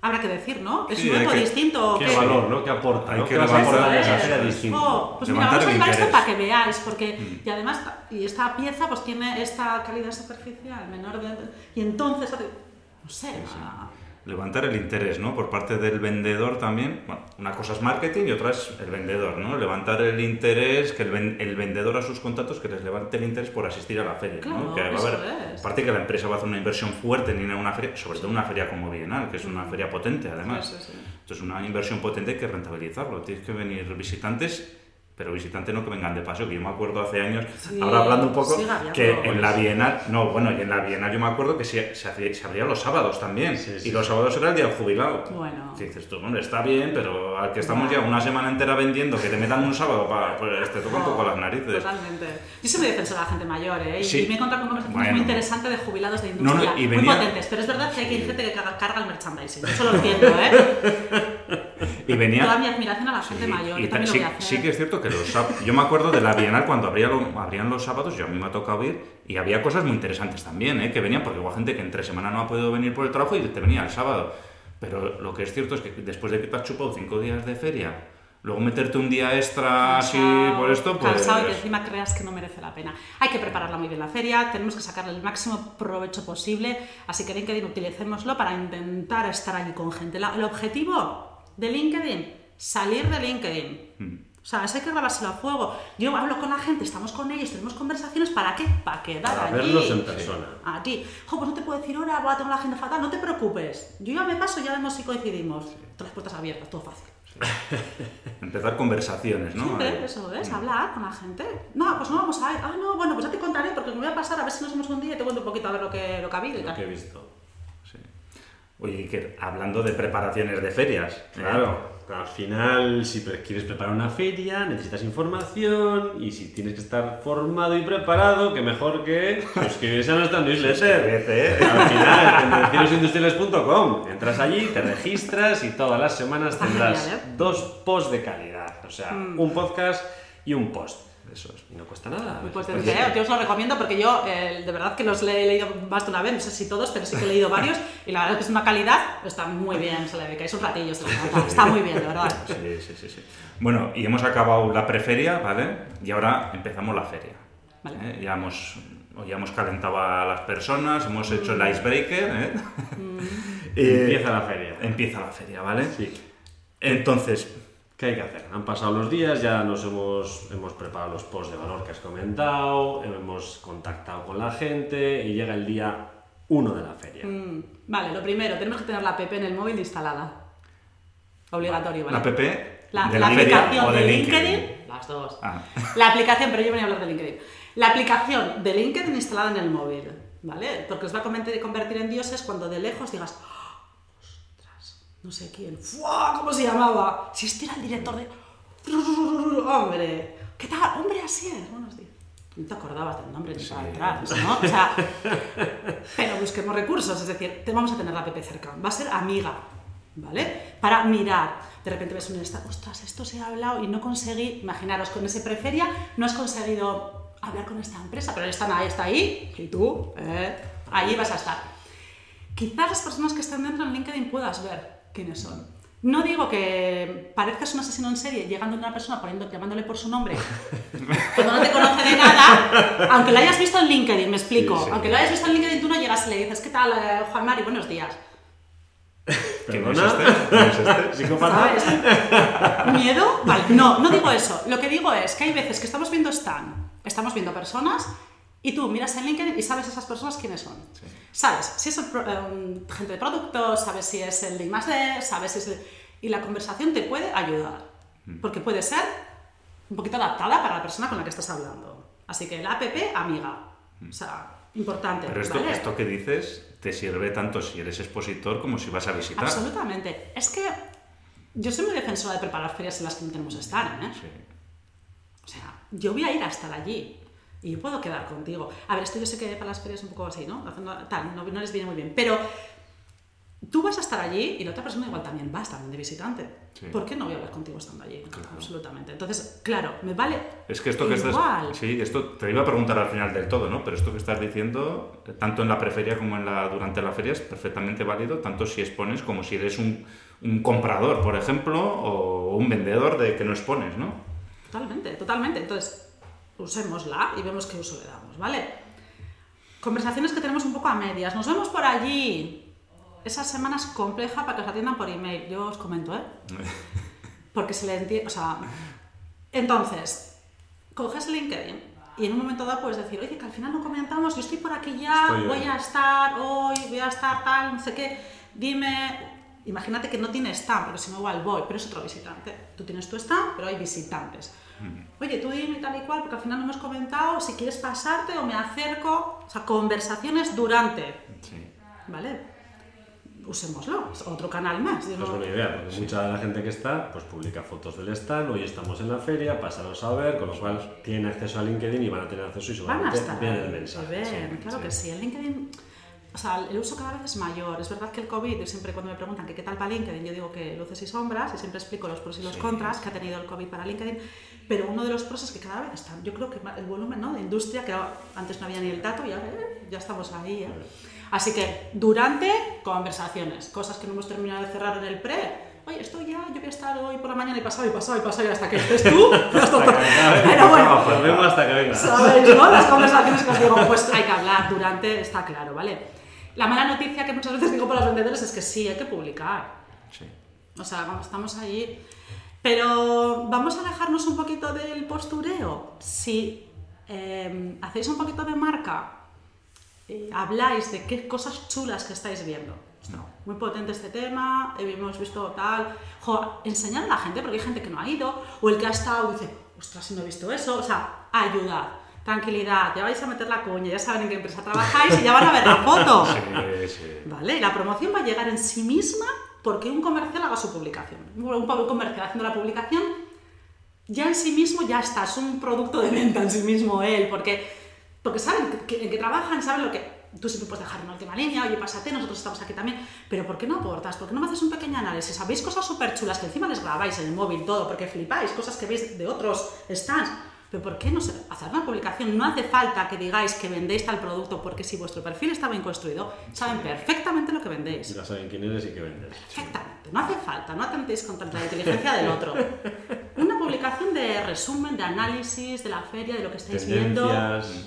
Habrá que decir, ¿no? ¿Es Sí, un reto que- distinto ¿Qué qué? valor, no? ¿Qué aporta? Hay ¿no? que ¿Qué vas a levantar- aportar a esa Eso feria es. distinto? Oh, pues mira, Levantar vamos a llevar esto para que veáis, porque y además y esta pieza pues tiene esta calidad superficial menor de, y entonces no sé, ah, Levantar el interés, ¿no? Por parte del vendedor también. Bueno, una cosa es marketing y otra es el vendedor, ¿no? Levantar el interés, que el, ven- el vendedor a sus contactos que les levante el interés por asistir a la feria, Claro, ¿no? Que va a haber, es. aparte que la empresa va a hacer una inversión fuerte en ir a una feria, sobre todo una feria como Bienal, que es una feria potente además. Sí, sí, sí. Entonces, una inversión potente hay que rentabilizarlo. Tienes que venir visitantes pero visitante no que vengan de paseo, que yo me acuerdo hace años, Sí, ahora hablando un poco, que en la Bienal, no, bueno, y en la Bienal yo me acuerdo que se, se, hacía- se abría los sábados también, Sí, sí, y los sábados era el día del jubilado. Bueno. Que dices tú, hombre, está bien, pero al que estamos Ya. una semana entera vendiendo, que te metan un sábado, para, pues te toca un poco las narices. Totalmente. Yo soy muy defensora de la gente mayor, ¿eh? Y- Sí. Y me he encontrado con conversaciones Bueno. muy interesantes de jubilados de No, no, industria. y Muy venía- potentes. Pero es verdad que hay gente que carga, carga el merchandising. Eso lo entiendo, ¿eh? (laughs) Y venía... Toda mi admiración a la gente Sí, mayor. y ta- también sí, lo voy a hacer. sí que es cierto que los yo me acuerdo de la Bienal cuando abría lo- abrían los sábados, yo a mí me ha tocado ir y había cosas muy interesantes también, ¿eh? que venían porque hubo gente que entre semana no ha podido venir por el trabajo y te venía el sábado. Pero lo que es cierto es que después de que te has chupado cinco días de feria, luego meterte un día extra así Cansado, por esto, pues... Cansado y que encima creas que no merece la pena. Hay que prepararla muy bien la feria, tenemos que sacarle el máximo provecho posible, así que LinkedIn utilicémoslo para intentar estar allí con gente. La- el objetivo de LinkedIn, salir de LinkedIn. Mm. O sea, eso hay que grabárselo a fuego. Yo hablo con la gente, estamos con ellos, tenemos conversaciones, ¿para qué? Para quedar Para allí. verlos en persona. A ti. Jo, pues no te puedo decir ahora, voy a tener la agenda fatal, no te preocupes. Yo ya me paso, ya vemos si coincidimos. Todas las puertas abiertas, todo fácil. (laughs) Empezar conversaciones, ¿no? Siempre, eso es, hablar con la gente. No, pues no vamos a ir. Ah, no, bueno, pues ya te contaré porque me voy a pasar a ver si nos vemos un día y te cuento un poquito a ver lo que, lo que ha habido y Lo que he tal. visto. Oye, Iker, hablando de preparaciones de ferias, ¿eh? Claro, al final, si quieres preparar una feria, necesitas información y si tienes que estar formado y preparado, que mejor que suscribirse a nuestra newsletter. (laughs) ¿eh? Al final, tendenciosindustriales.com. Entras allí, te registras y todas las semanas tendrás ¿eh? dos posts de calidad. O sea, un podcast y un post. Eso es. Y no cuesta nada. Muy Pues, potente, ¿eh? Yo os lo recomiendo porque yo, eh, de verdad que los he leído más de una vez, no sé si todos, pero sí que he leído varios (laughs) y la verdad es que es una calidad, está muy bien, se le un ratillo, se le nota, está muy bien, de verdad. Sí, sí, sí, sí. Bueno, y hemos acabado la preferia, ¿vale? Y ahora empezamos la feria. Vale. ¿eh? Ya, hemos, ya hemos calentado a las personas, hemos hecho el icebreaker, ¿eh? (laughs) Eh, Empieza la feria. Empieza la feria, ¿vale? Sí. Entonces, ¿Qué hay que hacer? Han pasado los días, ya nos hemos, hemos preparado los posts de valor que has comentado, hemos contactado con la gente y llega el día 1 de la feria. Mm, Vale, lo primero, tenemos que tener la app en el móvil instalada. Obligatorio, ¿vale? la app La, de la la, feria aplicación o de, de LinkedIn. LinkedIn, las dos. Ah. La aplicación, pero yo venía a hablar de LinkedIn. La aplicación de LinkedIn instalada en el móvil, ¿vale? Porque os va a convertir, en dioses cuando de lejos digas, "Ah, ostras, no sé quién, ¡Fua! ¿cómo se llamaba? Si este era el director de... Hombre, ¿qué tal? Hombre, así es. Buenos días. No te acordabas del nombre ni para atrás, ¿no? O sea, pero busquemos recursos, es decir, te vamos a tener la app cerca. Va a ser amiga, ¿vale? Para mirar. De repente ves un estado, ostras, esto se ha hablado y no conseguí, imaginaros, con ese preferia no has conseguido hablar con esta empresa, pero están ahí, está ahí, y tú, ¿eh? ahí vas a estar. Quizás las personas que están dentro en LinkedIn puedas ver quiénes son. No digo que parezcas un asesino en serie llegando a una persona poniendo, llamándole por su nombre (laughs) cuando no te conoce de nada, aunque lo hayas visto en LinkedIn, me explico. Sí, sí. Aunque lo hayas visto en LinkedIn, tú no llegas y le dices, ¿qué tal, eh, Juan Mari? Buenos días. ¿Quién es ¿Perdona? este? ¿Quién es este? (laughs) ¿Psicópata? ¿Sabes? ¿Miedo? Vale, no, no digo eso. Lo que digo es que hay veces que estamos viendo stand, estamos viendo personas y tú miras en LinkedIn y sabes esas personas quiénes son. Sabes si es el un gente de producto, sabes si es el de I+D, sabes si es el... Y la conversación te puede ayudar, porque puede ser un poquito adaptada para la persona con la que estás hablando. Así que la app amiga, o sea, importante. Pero esto, ¿vale? esto que dices te sirve tanto si eres expositor como si vas a visitar. Absolutamente. Es que yo soy muy defensora de preparar ferias en las que no tenemos stand, ¿eh? Sí. O sea, yo voy a ir a estar allí y yo puedo quedar contigo. A ver, esto yo sé que para las ferias es un poco así, ¿no? Haciendo, tal, no, no les viene muy bien. Pero tú vas a estar allí y la otra persona igual también va también de visitante. Sí. ¿Por qué no voy a hablar contigo estando allí? Absolutamente. Entonces, claro, me vale. Es que esto que estás. igual. Sí, esto te iba a preguntar al final del todo, ¿no? Pero esto que estás diciendo, tanto en la preferia como en la, durante la feria, es perfectamente válido, tanto si expones como si eres un, un comprador, por ejemplo, o un vendedor de que no expones, ¿no? Totalmente, totalmente. Entonces, usémosla y vemos qué uso le damos, ¿vale? Conversaciones que tenemos un poco a medias. Nos vemos por allí. Esa semana es compleja para que os atiendan por email. Yo os comento, ¿eh? (laughs) Porque se le entiende. O sea. Entonces, coges LinkedIn y en un momento dado puedes decir, oye, que al final no comentamos, yo estoy por aquí ya, Estoy voy hoy". a estar hoy, voy a estar tal, no sé qué. Dime. Imagínate que no tiene stand, porque si no igual voy, pero es otro visitante. Tú tienes tu stand, pero hay visitantes. Oye, tú dime tal y cual, porque al final no hemos comentado si quieres pasarte o me acerco. O sea, conversaciones durante. Sí. ¿Vale? Usémoslo, es otro canal más. Es buena idea, porque mucha de la gente que está, pues publica fotos del stand, hoy estamos en la feria, pásanos a ver, con lo cual tienen acceso a LinkedIn y van a tener acceso y seguramente ahí, el mensaje. ven, sí, claro sí. que sí. El LinkedIn, o sea, el uso cada vez es mayor. Es verdad que el COVID, yo siempre cuando me preguntan que qué tal para LinkedIn, yo digo que luces y sombras, y siempre explico los pros y los Sí. contras que ha tenido el COVID para LinkedIn. Pero uno de los pros es que cada vez están, yo creo que el volumen ¿no? de industria, que antes no había ni el dato, y ahora eh, ya estamos ahí. ¿eh? Así que durante conversaciones, cosas que no hemos terminado de cerrar en el pre. Oye, estoy ya, yo voy a estar hoy por la mañana y pasado y pasado y pasado y hasta que estés tú. (laughs) está todo. Pero bueno, Nos vemos hasta que venga. ¿Sabéis, no? Las conversaciones que os digo, pues hay que hablar durante, está claro, ¿vale? La mala noticia que muchas veces digo para los vendedores es que sí, hay que publicar. Sí. O sea, estamos allí. Pero vamos a alejarnos un poquito del postureo. Si eh, hacéis un poquito de marca, eh, habláis de qué cosas chulas que estáis viendo. Muy potente este tema, hemos visto tal. Jo, enseñar a la gente, porque hay gente que no ha ido, o el que ha estado dice, ostras, si no he visto eso. O sea, ayudar, tranquilidad, ya vais a meter la cuña, ya saben en qué empresa trabajáis y ya van a ver la foto. Sí, sí. ¿Vale? La promoción va a llegar en sí misma porque un comercial haga su publicación. Un comercial haciendo la publicación ya en sí mismo ya está, es un producto de venta en sí mismo él, porque, porque saben que, que, que trabajan, saben lo que... Tú siempre puedes dejar una última línea, oye, pásate, nosotros estamos aquí también, pero ¿por qué no aportas? ¿Por qué no me haces un pequeño análisis? ¿Sabéis cosas súper chulas que encima les grabáis en el móvil todo, porque flipáis, cosas que veis de otros stands? Pero ¿por qué no se hacer una publicación? No hace falta que digáis que vendéis tal producto, porque si vuestro perfil está bien construido, saben perfectamente lo que vendéis. Ya saben quién eres y qué vendes. Perfectamente, no hace falta, no atentéis contra la inteligencia del otro. (laughs) Una publicación de resumen, de análisis de la feria, de lo que estáis viendo.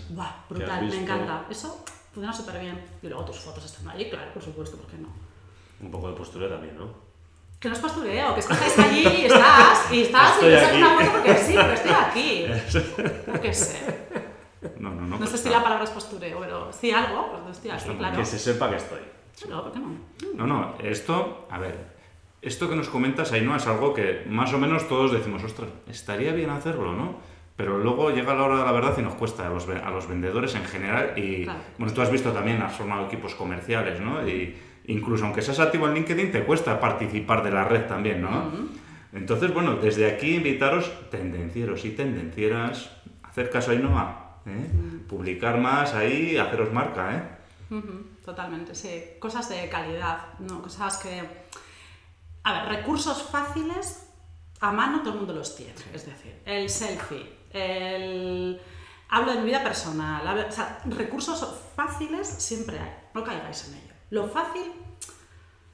Buah, brutal, me encanta. Eso funciona súper bien. Y luego tus fotos están allí, claro, por supuesto, ¿por qué no? Un poco de postura también, ¿no? Que no es postureo, que es que estáis allí y estás, y estás, Estoy y te una foto porque sí, porque estoy aquí. Yo qué sé. No, no, no. No pues sé si está. la palabra es postureo, pero sí algo, pues estoy aquí, claro. Que se sepa que estoy. Claro, ¿por qué no? No, no, esto, a ver, esto que nos comentas ahí no es algo que más o menos todos decimos, ostras, estaría bien hacerlo, ¿no? Pero luego llega la hora de la verdad y nos cuesta a los, a los vendedores en general y, Claro. bueno, tú has visto también, has formado equipos comerciales, ¿no? Y incluso aunque seas activo en LinkedIn, te cuesta participar de la red también, ¿no? Entonces, bueno, desde aquí invitaros, tendencieros y tendencieras, a hacer caso a Ainhoa, ¿eh? Publicar más ahí, haceros marca, ¿eh? Totalmente, sí. Cosas de calidad, no cosas que... A ver, recursos fáciles a mano todo el mundo los tiene. Es decir, el selfie, el... Hablo de mi vida personal, hablo- o sea, recursos fáciles siempre hay, no caigáis en ello. Lo fácil,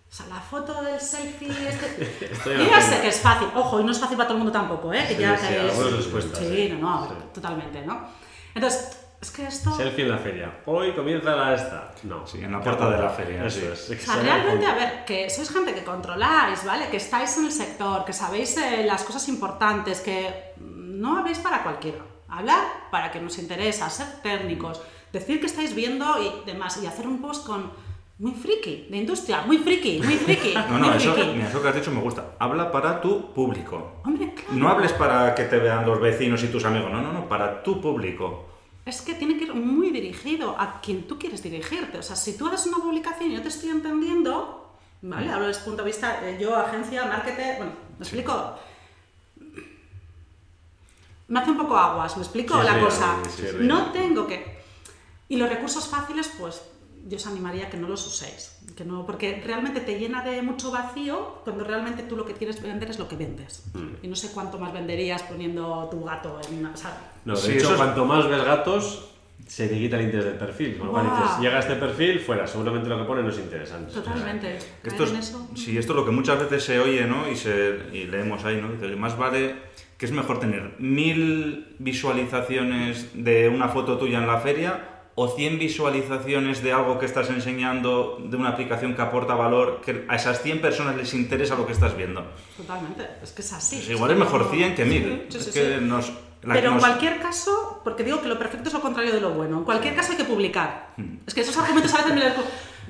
o sea, la foto del selfie... (laughs) Este... Yo ya sé que es fácil, ojo, y no es fácil para todo el mundo tampoco, ¿eh? Que Sí, ya sí, que es- Sí, no, no, Sí. totalmente, ¿no? Entonces, es que esto... Selfie en la feria. Hoy comienza la esta. No. Sí, en la puerta de la feria, Eso sí. es. O sea, realmente, a ver, que sois gente que controláis, ¿vale? Que estáis en el sector, que sabéis eh, las cosas importantes, que no habéis para cualquiera. Hablar para que nos interesa, ser técnicos, decir que estáis viendo y demás, y hacer un post con muy friki, de industria, muy friki, muy friki, (laughs) No, muy no, eso, friki. mira, eso que has dicho me gusta. Habla para tu público. Hombre, claro. No hables para que te vean los vecinos y tus amigos, no, no, no, para tu público. Es que tiene que ir muy dirigido a quien tú quieres dirigirte. O sea, si tú haces una publicación y yo te estoy entendiendo, ¿vale? Hablo desde el punto de vista, eh, yo, agencia, marketing, bueno, ¿me explico? Me hace un poco aguas, ¿me explico Sí, la sí, cosa? no tengo que... Y los recursos fáciles, pues yo os animaría a que no los uséis. Que no, porque realmente te llena de mucho vacío cuando realmente tú lo que quieres vender es lo que vendes. Mm. Y no sé cuánto más venderías poniendo tu gato en una... sea, No, de Sí, hecho, es- cuanto más ves gatos, se te quita el interés del perfil. Con lo cual dices, llega a este perfil, fuera. Seguramente lo que pone no es interesante. Totalmente. Esto es, eso. sí, esto es lo que muchas veces se oye, ¿no? Y, se, y leemos ahí, ¿no? Dice que más vale que es mejor tener mil visualizaciones de una foto tuya en la feria o 100 visualizaciones de algo que estás enseñando, de una aplicación que aporta valor, que a esas 100 personas les interesa lo que estás viendo. Totalmente. Es que es así. Pues igual es mejor 100 que 1000. Sí, sí, es que sí. nos... Pero que en nos- cualquier caso, porque digo que lo perfecto es lo contrario de lo bueno, en cualquier caso hay que publicar. Hmm. Es que esos argumentos a veces me los...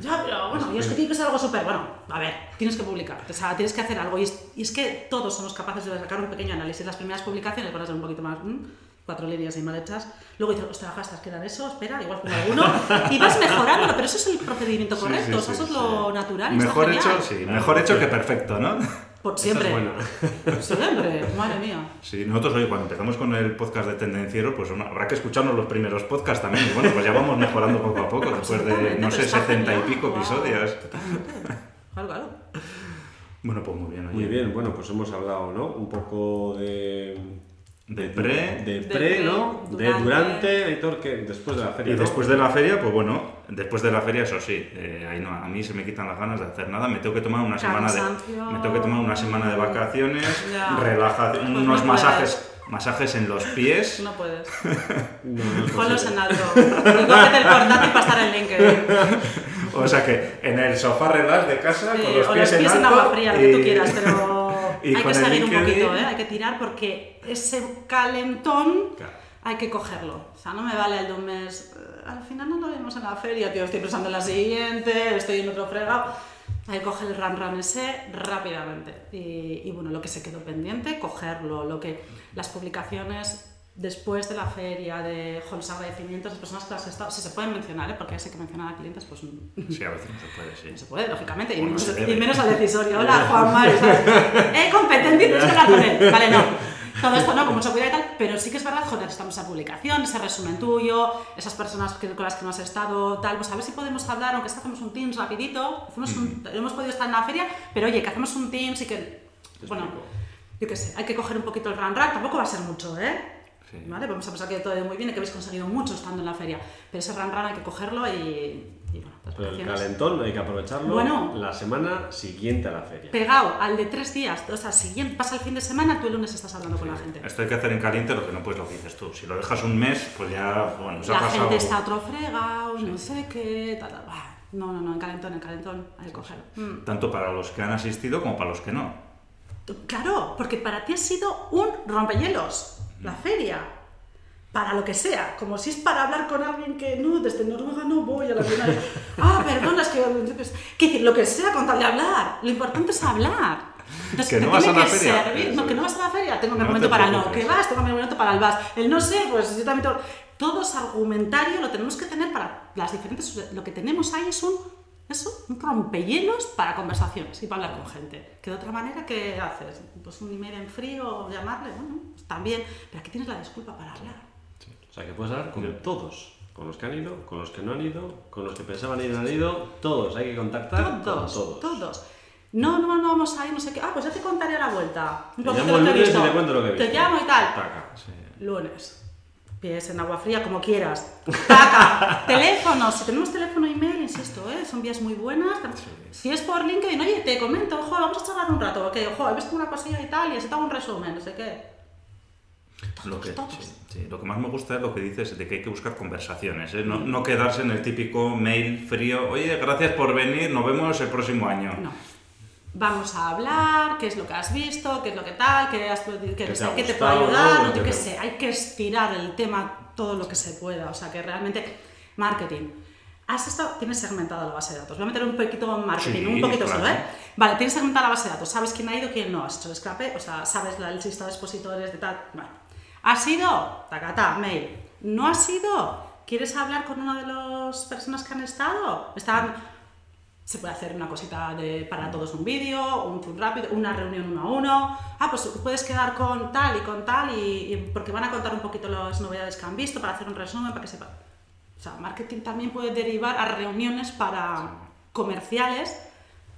Ya, pero bueno, y es que tiene que ser algo súper. Bueno, a ver, tienes que publicar, o sea, tienes que hacer algo. Y es, y es que todos somos capaces de sacar un pequeño análisis. Las primeras publicaciones van a ser un poquito más. Cuatro líneas y mal hechas. Luego dices, ostras, gastas, que era eso, espera, igual pongo alguno. Y vas mejorándolo, pero eso es el procedimiento correcto, sí, o sea, sí, eso es lo natural. Mejor genial. hecho, sí, mejor hecho que perfecto, ¿no? Por siempre. Siempre, madre mía. Sí, nosotros hoy cuando empezamos con el podcast de Tendenciero, pues bueno, habrá que escucharnos los primeros podcasts también. Y bueno, pues ya vamos mejorando poco a poco, después de, no sé, 70 y pico episodios. Claro, claro. Bueno, pues muy bien, oye. Muy bien, bueno, pues hemos hablado, ¿no? Un poco de... De pre. De De pre, ¿no? De durante. durante, Aitor, que después de la feria, Y ¿no? después de la feria, pues bueno, después de la feria, eso sí, eh, ahí no, a mí se me quitan las ganas de hacer nada. Me tengo que tomar una semana de, me tengo que tomar una semana de vacaciones, relajación, Pues no unos puedes. masajes, masajes en los pies. No puedes. (laughs) No, no Ponlos posible. en alto. Y cógete el portátil para estar en LinkedIn. (laughs) O sea que en el sofá relax de casa, Sí, con los o pies, los pies en, alto agua fría, lo que tú y- quieras, pero y hay que el seguir un LinkedIn. poquito, ¿eh? Hay que tirar porque ese calentón Claro. hay que cogerlo. O sea, no me vale el de un mes. eh, Al final no lo vemos en la feria, tío. Estoy pensando en la siguiente, estoy en otro fregado. Hay que coger el ran ran ese rápidamente. Y, y bueno, lo que se quedó pendiente, cogerlo. Lo que, las publicaciones después de la feria, de jo, los agradecimientos, las personas que las estado, si se pueden mencionar, ¿eh? porque sé que mencionar a clientes, pues Sí, a veces no se puede, sí. no se puede, lógicamente, y, menos, y menos al decisorio. Hola, Juanma, ¿sabes? (laughs) ¡Eh, competente! Tienes que hablar con él. Vale, no. Todo esto no, con mucho cuidado y tal, pero sí que es verdad, joder, estamos esa publicación, ese resumen tuyo, esas personas que- con las que no has estado, tal, pues a ver si podemos hablar, aunque sea hacemos un Teams rapidito, hacemos un, hemos podido estar en la feria, pero oye, que hacemos un Teams y que, bueno, yo qué sé, hay que coger un poquito el run rack, tampoco va a ser mucho, ¿eh? Sí. ¿Vale? Vamos a pensar que todo ha ido muy bien y que habéis conseguido mucho estando en la feria, pero ese run run hay que cogerlo y, y bueno, las Pero el calentón hay que aprovecharlo Bueno. la semana siguiente a la feria. pegado al de tres días, o sea, siguiente, pasa el fin de semana, tú el lunes estás hablando con la gente. Esto hay que hacer en caliente lo que no puedes lo que dices tú. Si lo dejas un mes, pues ya, bueno, se ha La pasado. gente está otro fregado, no sé qué, tal, No, no, no, en calentón, en calentón, hay que cogerlo. Mm. Tanto para los que han asistido como para los que no. Claro, porque para ti ha sido un rompehielos, la feria. Para lo que sea, como si es para hablar con alguien que no, desde Noruega no voy a la Bienal. (laughs) Ah, perdona, es que. que lo que sea con tal de hablar. Lo importante es hablar. Entonces, Que no vas a la que feria. servir- No, que no vas a la feria, tengo mi No momento te para no. Que vas, tengo mi momento para el vas. El no sé, pues yo también tengo. Todo ese argumentario lo tenemos que tener para las diferentes. Lo que tenemos ahí es un. Eso, un rompehielos para conversaciones y para hablar con gente. Que de otra manera, ¿qué haces? Pues un email en frío, llamarle, bueno, pues también. Pero aquí tienes la disculpa para hablar. O sea, que puedes hablar con todos. Con los que han ido, con los que no han ido, con los que pensaban ir y no han ido, todos. Hay que contactar Todos, con todos. todos. No, no, no vamos a ir, no sé qué. Ah, pues ya te contaré a la vuelta. Un Te llamo el lo que he lunes y visto. te cuento lo que he Te llamo y tal. Taca. Lunes. Pies en agua fría, como quieras. Taca. (laughs) Teléfono. Si tenemos teléfono y email, insisto, ¿eh? son vías muy buenas. Si es por LinkedIn, oye, te comento, ojo, vamos a charlar un rato. Que, ojo, he visto una cosilla y tal, y así te hago un resumen, no sé qué. Lo que, sí. Lo que más me gusta es lo que dices de que hay que buscar conversaciones, ¿eh? no, no quedarse en el típico mail frío, oye, gracias por venir, nos vemos el próximo año. No. Vamos a hablar, qué es lo que has visto, qué es lo que tal, qué, has, qué, sé, qué te gustado, puede ayudar, ¿no? yo qué sé, hay que estirar el tema todo lo que se pueda, o sea que realmente marketing. Has estado, tienes segmentada la base de datos. Voy a meter un poquito en marketing, Sí, un poquito claro. solo, ¿eh? Vale, tienes segmentada la base de datos, sabes quién ha ido, quién no, has hecho el scrape, o sea, sabes la, el listado de expositores de tal. Bueno, ¿has ido? Tacata, mail. ¿No has ido? ¿Quieres hablar con una de las personas que han estado? Están se puede hacer una cosita de, para todos un vídeo, un zoom rápido, una reunión uno a uno. Ah, pues puedes quedar con tal y con tal, y, y porque van a contar un poquito las novedades que han visto para hacer un resumen, para que sepan. O sea, marketing también puede derivar a reuniones para comerciales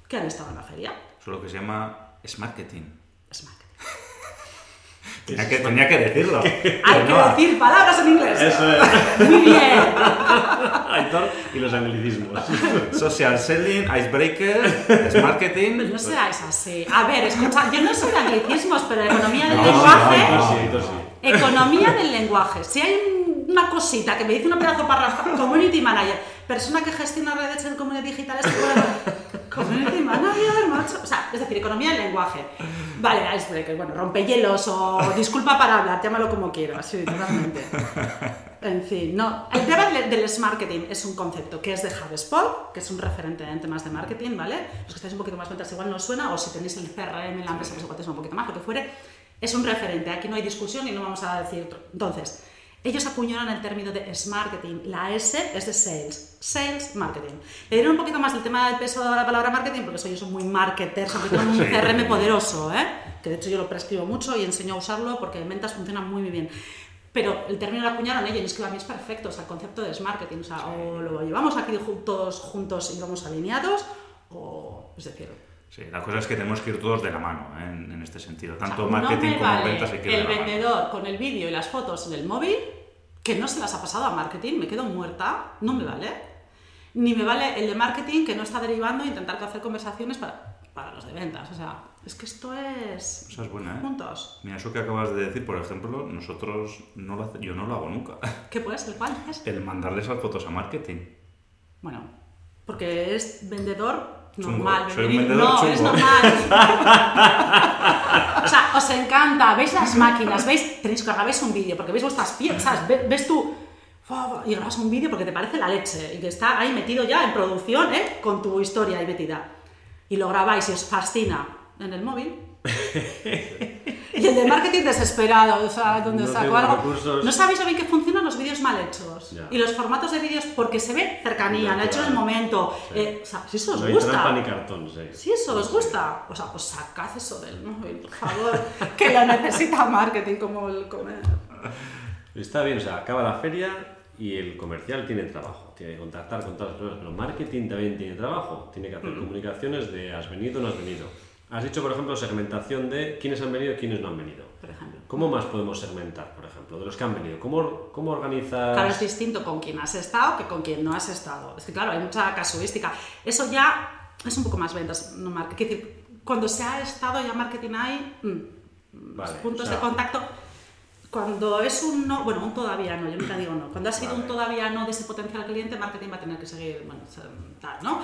que han estado en la feria. Eso es lo que se llama es marketing. Es marketing. Tenía que, tenía que decirlo. (laughs) Hay que No, decir palabras en inglés. Eso es. (laughs) Muy bien. (laughs) Aitor y los anglicismos. Social selling, icebreaker, es marketing. Pues no seáis así. A ver, escucha, yo no soy de anglicismos, pero economía del No, lenguaje. no, sí, Aitor sí. Economía del lenguaje. Si hay un- una cosita que me dice un pedazo párrafo, community manager, persona que gestiona redes en comunidades digitales, bueno, Community manager, macho. O sea, es decir, economía del lenguaje. Vale, icebreaker, bueno, rompehielos o disculpa para hablar, llámalo como quieras, sí, totalmente. En fin, no. El tema del, del marketing es un concepto que es de HubSpot, que es un referente en temas de marketing, ¿vale? Los que estáis un poquito más ventas igual no os suena, o si tenéis el CRM en la empresa, pues igual un poquito más, lo que fuere. Es un referente, aquí no hay discusión y no vamos a decir. otro. Entonces, ellos acuñaron el término de marketing. La S es de sales. Sales marketing. Le dieron un poquito más el tema del peso de la palabra marketing porque ellos son muy marketers, sobre todo un. (laughs) CRM poderoso, ¿eh? que de hecho yo lo prescribo mucho y enseño a usarlo porque en ventas funciona muy, muy bien. Pero el término lo acuñaron ellos y es que para mí es perfecto, o sea, el concepto de marketing, o sea, o lo llevamos aquí todos juntos y vamos alineados, o es decir, Sí, la cosa es que tenemos que ir todos de la mano ¿eh? en, en este sentido. Tanto O sea, marketing no como vale ventas hay que ir de el la mano. vendedor con el vídeo y las fotos en el móvil, que no se las ha pasado a marketing, me quedo muerta, no me vale. Ni me vale el de marketing que no está derivando e intentar hacer conversaciones para, para los de ventas. O sea, es que esto es... Esa es buena, ¿eh? Juntos. Mira, eso que acabas de decir, por ejemplo, nosotros no lo hace- yo no lo hago nunca. ¿Qué puede ser? ¿Cuál es? El mandarles las fotos a marketing. Bueno, porque es vendedor Chungo. normal. Soy un vendedor no, es chungo. normal. (laughs) o sea, os encanta, veis las máquinas, veis, tenéis que grabáis un vídeo, porque veis vuestras piezas, ves, tú y grabas un vídeo porque te parece la leche y que está ahí metido ya en producción, ¿eh? con tu historia ahí metida. Y lo grabáis y os fascina en el móvil. (laughs) Y el de marketing desesperado, o sea, donde No sacó algo. recursos. No sabéis lo bien que funcionan los vídeos mal hechos. Ya. Y los formatos de vídeos porque se ve cercanía, han hecho en el momento. Sí. Eh, o sea, si eso os no gusta. ni cartón, sí. Si eso os gusta, o sea, pues sacad eso del móvil, por favor, (laughs) que lo necesita marketing como el comer. Está bien, o sea, acaba la feria y el comercial tiene trabajo, tiene que contactar con todas las personas, pero marketing también tiene trabajo, tiene que hacer comunicaciones de has venido o no has venido. Has dicho, por ejemplo, segmentación de quiénes han venido y quiénes no han venido. Por ejemplo. ¿Cómo más podemos segmentar, por ejemplo, de los que han venido? ¿Cómo, cómo organizas? Claro, es distinto con quien has estado que con quien no has estado. Es que, claro, hay mucha casuística. Eso ya es un poco más ventas, no marketing. Es decir, cuando se ha estado ya marketing hay mm, Vale, puntos o sea, de contacto. Cuando es un no, bueno, un todavía no, yo nunca digo no. Cuando ha sido un todavía no de ese potencial cliente, marketing va a tener que seguir, bueno, se- tal, ¿no?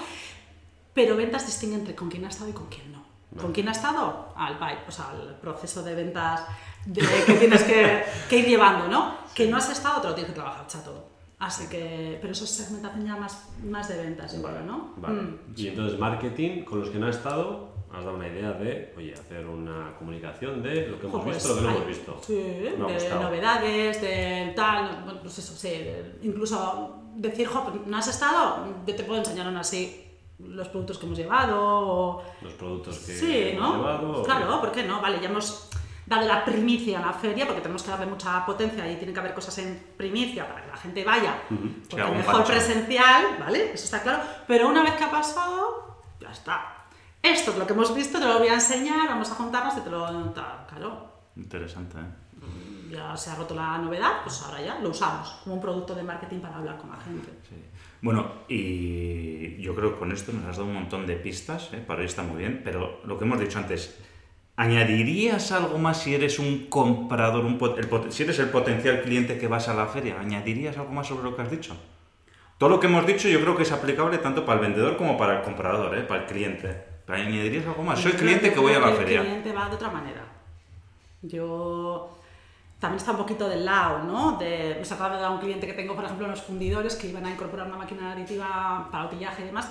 Pero ventas distingue entre con quién ha estado y con quién no. ¿Con quién ha estado? Al pipe, o sea, al proceso de ventas de- (laughs) que tienes que, que ir llevando, ¿no? Que no has estado, te lo tienes que trabajar, chato. Así que, pero eso es segmentación ya más, más de ventas, yo creo, ¿no? Vale. Mm. Y entonces marketing, con los que no ha estado, has dado una idea de, oye, hacer una comunicación de lo que hemos pues visto, lo que no hay- hemos visto. Sí, de novedades, de tal, bueno, pues eso, sí, incluso decir, jo, no has estado, yo te puedo enseñar aún así los productos que hemos llevado o... Los productos que Sí, hemos ¿no? llevado. Claro, ¿por qué no? Vale, ya hemos dado la primicia en la feria porque tenemos que darle mucha potencia y tiene que haber cosas en primicia para que la gente vaya. Porque algún mejor gancho. presencial, ¿vale? Eso está claro. Pero una vez que ha pasado, ya está. Esto es lo que hemos visto, te lo voy a enseñar, vamos a juntarnos y te lo... Claro, Interesante, ¿eh? ya se ha roto la novedad, pues ahora ya lo usamos como un producto de marketing para hablar con la gente. Sí. Bueno, y yo creo que con esto nos has dado un montón de pistas, ¿eh? para hoy está muy bien, pero lo que hemos dicho antes, ¿añadirías algo más si eres un comprador, un pot- el pot- si eres el potencial cliente que vas a la feria? ¿Añadirías algo más sobre lo que has dicho? Todo lo que hemos dicho yo creo que es aplicable tanto para el vendedor como para el comprador, ¿eh? para el cliente. ¿Añadirías algo más? Soy cliente que voy a la el feria. cliente va de otra manera. Yo también está un poquito del lado, ¿no? De, me acaba de dar un cliente que tengo, por ejemplo, unos fundidores que iban a incorporar una máquina aditiva para utillaje y demás.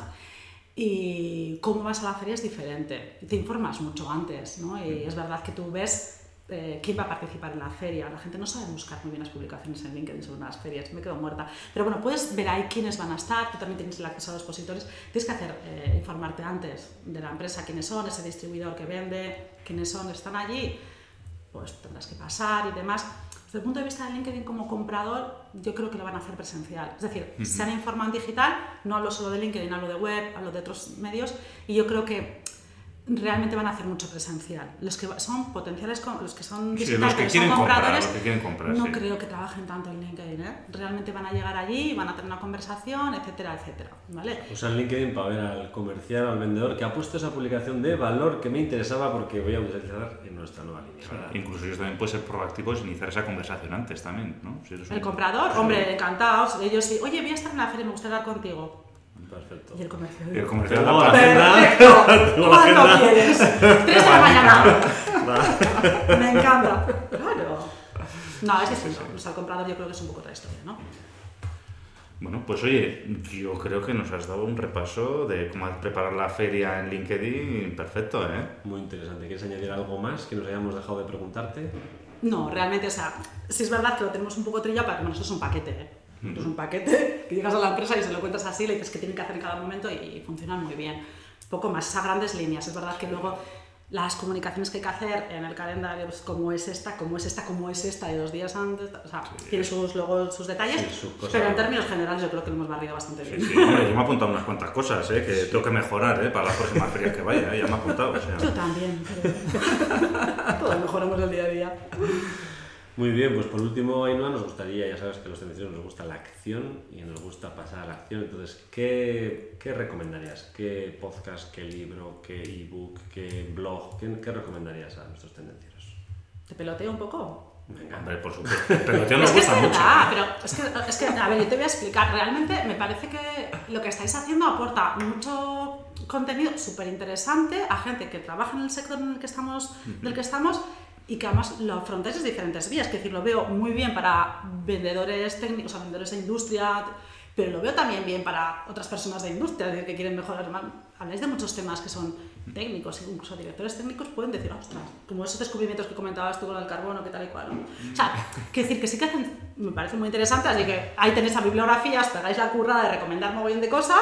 Y cómo vas a la feria es diferente. Te informas mucho antes, ¿no? Y es verdad que tú ves eh, quién va a participar en la feria. La gente no sabe buscar muy bien las publicaciones en LinkedIn sobre las ferias, me quedo muerta. Pero bueno, puedes ver ahí quiénes van a estar, tú también tienes el acceso a los expositores. Tienes que hacer, eh, informarte antes de la empresa, quiénes son, ese distribuidor que vende, quiénes son, están allí pues tendrás que pasar y demás. Desde el punto de vista de LinkedIn como comprador, yo creo que lo van a hacer presencial. Es decir, se han informado en digital, no hablo solo de LinkedIn, hablo de web, hablo de otros medios, y yo creo que realmente van a hacer mucho presencial. Los que son potenciales, los que son Sí, los que quieren son comprar, compradores, los que quieren comprar, no sí. creo que trabajen tanto en LinkedIn. ¿eh? Realmente van a llegar allí, van a tener una conversación, etcétera, etcétera. ¿vale? Usan LinkedIn para ver al comercial, al vendedor que ha puesto esa publicación de valor que me interesaba porque voy a utilizar en nuestra nueva línea. Incluso ellos también pueden ser proactivos e iniciar esa conversación antes también, ¿no? Si eres El un- comprador, Sí. hombre, encantados. Ellos sí, oye, voy a estar en la feria, me gustaría hablar contigo. Perfecto. Y el comercio. Y el comercial la. Perfecto. (laughs) ¿Cuándo quieres? Tres de la mañana. Me encanta. Claro. No, es distinto. O sea, el comprador yo creo que es un poco otra historia, ¿no? Bueno, pues oye, yo creo que nos has dado un repaso de cómo preparar la feria en LinkedIn perfecto, ¿eh? Muy interesante. ¿Quieres añadir algo más que nos hayamos dejado de preguntarte? No, realmente, o sea, sí es verdad que lo tenemos un poco trillado, pero como nosotros es un paquete, ¿eh? Esto Es un paquete (laughs) que llegas a la empresa y se lo cuentas así, le dices que tienen que hacer en cada momento y, funcionan muy bien. Poco más, a grandes líneas. Es verdad que luego las comunicaciones que hay que hacer en el calendario, pues como es esta, como es esta, como es esta, de dos días antes, o sea, tiene sus, luego sus detalles, Sí, su pero en términos generales yo creo que lo hemos barrido bastante bien. Sí, sí, hombre, yo me he apuntado unas cuantas cosas, ¿eh? Que tengo que mejorar, ¿eh? Para las próximas ferias que vaya, ¿eh? Ya me he apuntado, o sea... Yo también, pero (laughs) todos mejoramos el día a día. Muy bien, pues por último, Ainhoa, nos gustaría, ya sabes que a los tendencieros nos gusta la acción y nos gusta pasar a la acción. Entonces, ¿qué, qué recomendarías? ¿Qué podcast, qué libro, qué ebook, qué blog? ¿Qué, qué recomendarías a nuestros tendencieros? ¿Te peloteo un poco? Venga. Hombre, por supuesto. El peloteo (laughs) nos es que es gusta mucho. verdad, ¿eh? pero es que, es que, a ver, yo te voy a explicar. Realmente me parece que lo que estáis haciendo aporta mucho contenido súper interesante a gente que trabaja en el sector en el que estamos, del que estamos y que además lo afrontáis desde diferentes vías. Es decir, lo veo muy bien para vendedores técnicos, o sea, vendedores de industria, pero lo veo también bien para otras personas de industria, que quieren mejorar. Habláis de muchos temas que son técnicos, incluso directores técnicos pueden decir, ostras, como esos descubrimientos que comentabas tú con el carbono, que tal y cual. ¿no? O sea, quiero decir que sí que hacen, me parece muy interesante, así que ahí tenéis la bibliografía, os pegáis la currada de recomendar mogollón de cosas,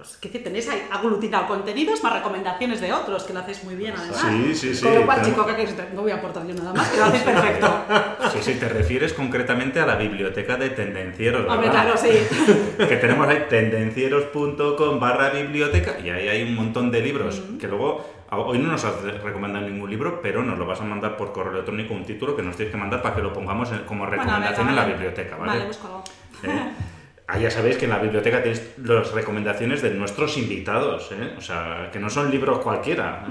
pues que tenéis ahí aglutinado contenidos más recomendaciones de otros, que lo hacéis muy bien además. Sí, sí, sí, Con lo cual, chico, ¿qué queréis? No voy a aportar yo nada más, que lo hacéis perfecto. Sí, sí, te refieres concretamente a la biblioteca de tendencieros, ¿verdad? Hombre, claro, sí. (laughs) que tenemos ahí tendencieros.com barra biblioteca y ahí hay un montón de libros que luego hoy no nos has recomendado ningún libro pero nos lo vas a mandar por correo electrónico un título que nos tienes que mandar para que lo pongamos como Bueno, recomendación venga, en la biblioteca ¿vale? Vale, búscalo. ¿Eh? Ahí ya sabéis que en la biblioteca tenéis las recomendaciones de nuestros invitados, ¿eh? o sea, que no son libros cualquiera.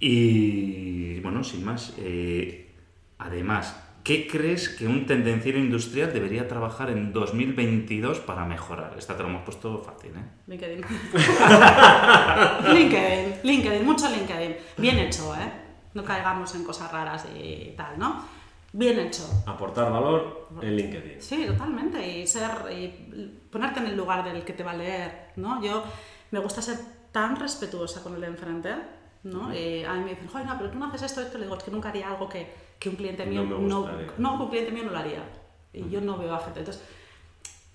Y bueno, sin más, eh, además, ¿qué crees que un tendenciero industrial debería trabajar en 2022 para mejorar? Esta te lo hemos puesto fácil, ¿eh? LinkedIn. (laughs) LinkedIn, LinkedIn, mucho LinkedIn. Bien hecho, ¿eh? No caigamos en cosas raras y tal, ¿no? Bien hecho. Aportar valor en LinkedIn. Sí, totalmente. Y ser y ponerte en el lugar del que te va a leer, ¿no? Yo me gusta ser tan respetuosa con el de enfrente, ¿no? Y a mí me dicen, joder, no, pero tú no haces esto, esto. Le digo, es que nunca haría algo que, que un cliente mío No no, no, un cliente mío no lo haría. Y yo no veo a gente. Entonces,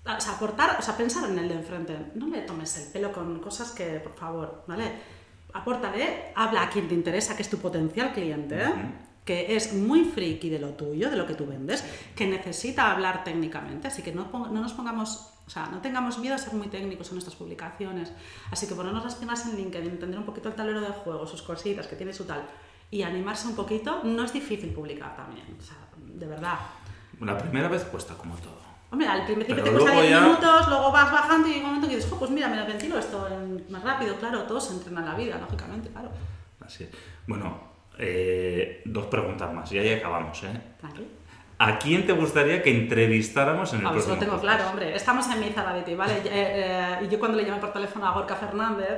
o sea, aportar, o sea, pensar en el de enfrente. No le tomes el pelo con cosas que, por favor, ¿vale? Apórtale, habla a quien te interesa, que es tu potencial cliente, ¿eh? Que es muy friki de lo tuyo, de lo que tú vendes, que necesita hablar técnicamente. Así que no, no nos pongamos, o sea, no tengamos miedo a ser muy técnicos en nuestras publicaciones. Así que ponernos las piernas en LinkedIn, entender un poquito el tablero de juego, sus cositas, que tiene su tal, y animarse un poquito, no es difícil publicar también. O sea, de verdad. La primera vez cuesta como todo. Hombre, al principio te cuesta luego 10 ya- minutos, luego vas bajando y llega un momento que dices, "Jo, pues mira, me lo ventilo esto en- más rápido, claro, todo se entrena en la vida, lógicamente, claro. Así es. Bueno, eh, dos preguntas más y ahí acabamos, ¿eh? ¿A quién te gustaría que entrevistáramos en el lo próximo tengo podcast? claro, hombre. Estamos en Additive, ¿vale? Eh, eh, y yo cuando le llamé por teléfono a Gorka Fernández,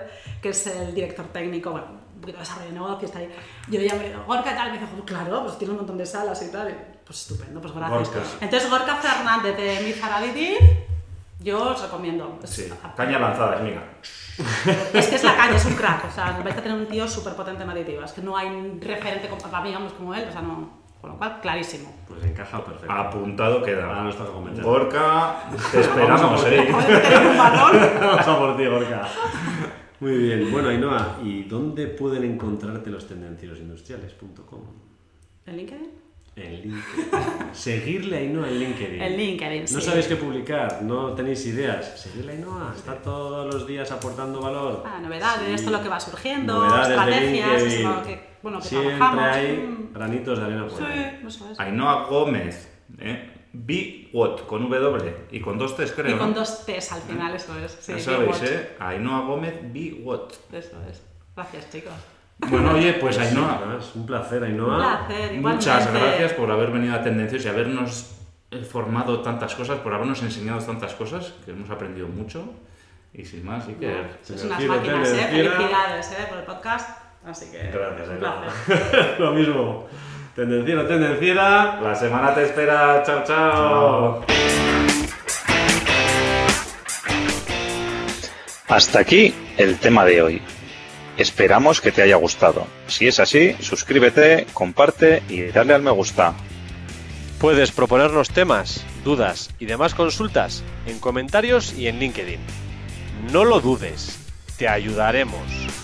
que es el director técnico, bueno, un poquito de desarrollo de negocio, está ahí. Yo le llamé, Gorka tal, me dijo, "Pues claro, pues tiene un montón de salas y tal. Y, pues estupendo, pues gracias. Gorka. Entonces, Gorka Fernández de Additive, yo os recomiendo. Es- Sí, caña lanzada, amiga. Es que es la caña, es un crack. O sea, vais a tener un tío súper potente en aditivas, que no hay un referente como, para mí, digamos, como él. O sea, no. Con lo cual, clarísimo. Pues encaja perfecto. Apuntado queda. Ahora nos toca comentar. Gorka, (laughs) te esperamos, ¿eh? (laughs) (laughs) Vamos a por ti, Gorka. Muy bien. Bueno, Ainhoa, ¿y dónde pueden encontrarte los tendencierosindustriales.com? ¿En LinkedIn? En LinkedIn. Seguirle a Ainhoa en LinkedIn. En LinkedIn, No sí. sabéis qué publicar, no tenéis ideas. Seguirle a Ainhoa, está todos los días aportando valor. Ah, novedades, Sí. esto es lo que va surgiendo, Novedades de estrategias, es LinkedIn. lo que, bueno, que Siempre trabajamos. hay granitos de arena por ahí. Sí, eso es. Ainhoa Gómez, ¿eh? Be What, con W y con dos T's, creo. Y con ¿no? dos T's al final, eso es. Sí, ya sabéis. ¿eh? Ainhoa Gómez, Be What. Eso es. Gracias, chicos. Bueno, oye, pues Ainhoa, más, un placer, Ainhoa. Un placer, muchas gracias por haber venido a Tendencias y habernos eh, formado tantas cosas, por habernos enseñado tantas cosas, que hemos aprendido mucho. Y sin más, sí que... Sois unas máquinas, ¿eh? tendenciera. Felicidades, ¿eh? Por el podcast. Así que. Gracias, un placer. (laughs) Lo mismo. Tendenciero, tendenciera. La semana te espera. Chao, chao. Hasta aquí el tema de hoy. Esperamos que te haya gustado. Si es así, suscríbete, comparte y dale al me gusta. Puedes proponernos temas, dudas y demás consultas en comentarios y en LinkedIn. No lo dudes, te ayudaremos.